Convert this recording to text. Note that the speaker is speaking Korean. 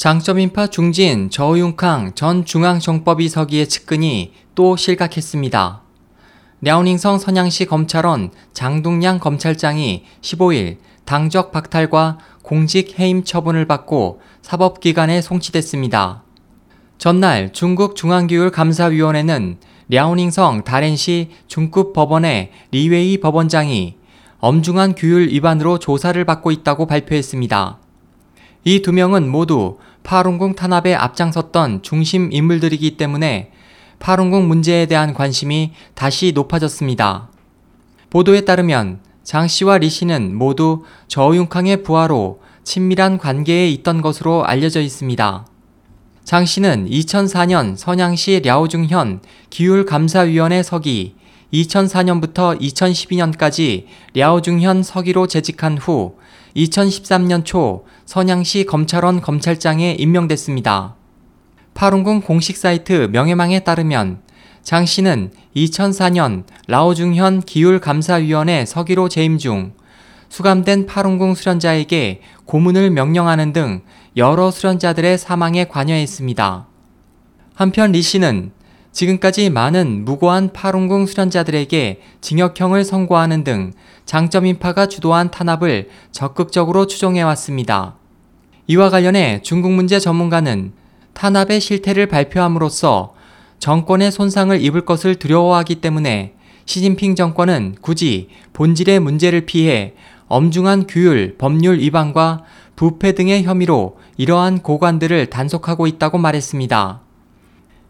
장점인파 중진 저윤캉 전 중앙정법위 서기의 측근이 또 실각했습니다. 랴오닝성 선양시 검찰원 장둥양 검찰장이 15일 당적 박탈과 공직 해임 처분을 받고 사법기관에 송치됐습니다. 전날 중국 중앙규율감사위원회는 랴오닝성 다렌시 중급 법원의 리웨이 법원장이 엄중한 규율 위반으로 조사를 받고 있다고 발표했습니다. 이 두 명은 모두 파룬궁 탄압에 앞장섰던 중심 인물들이기 때문에 파룬궁 문제에 대한 관심이 다시 높아졌습니다. 보도에 따르면 장 씨와 리 씨는 모두 저윤캉의 부하로 친밀한 관계에 있던 것으로 알려져 있습니다. 장 씨는 2004년 선양시 랴오중현 기율감사위원회 서기, 2004년부터 2012년까지 랴오중현 서기로 재직한 후 2013년 초 선양시 검찰원 검찰장에 임명됐습니다. 파룬궁 공식 사이트 명예망에 따르면 장 씨는 2004년 라오중현 기율감사위원회 서기로 재임 중 수감된 파룬궁 수련자에게 고문을 명령하는 등 여러 수련자들의 사망에 관여했습니다. 한편 리 씨는 지금까지 많은 무고한 파룬궁 수련자들에게 징역형을 선고하는 등 장점인파가 주도한 탄압을 적극적으로 추종해왔습니다. 이와 관련해 중국 문제 전문가는 탄압의 실태를 발표함으로써 정권의 손상을 입을 것을 두려워하기 때문에 시진핑 정권은 굳이 본질의 문제를 피해 엄중한 규율, 법률 위반과 부패 등의 혐의로 이러한 고관들을 단속하고 있다고 말했습니다.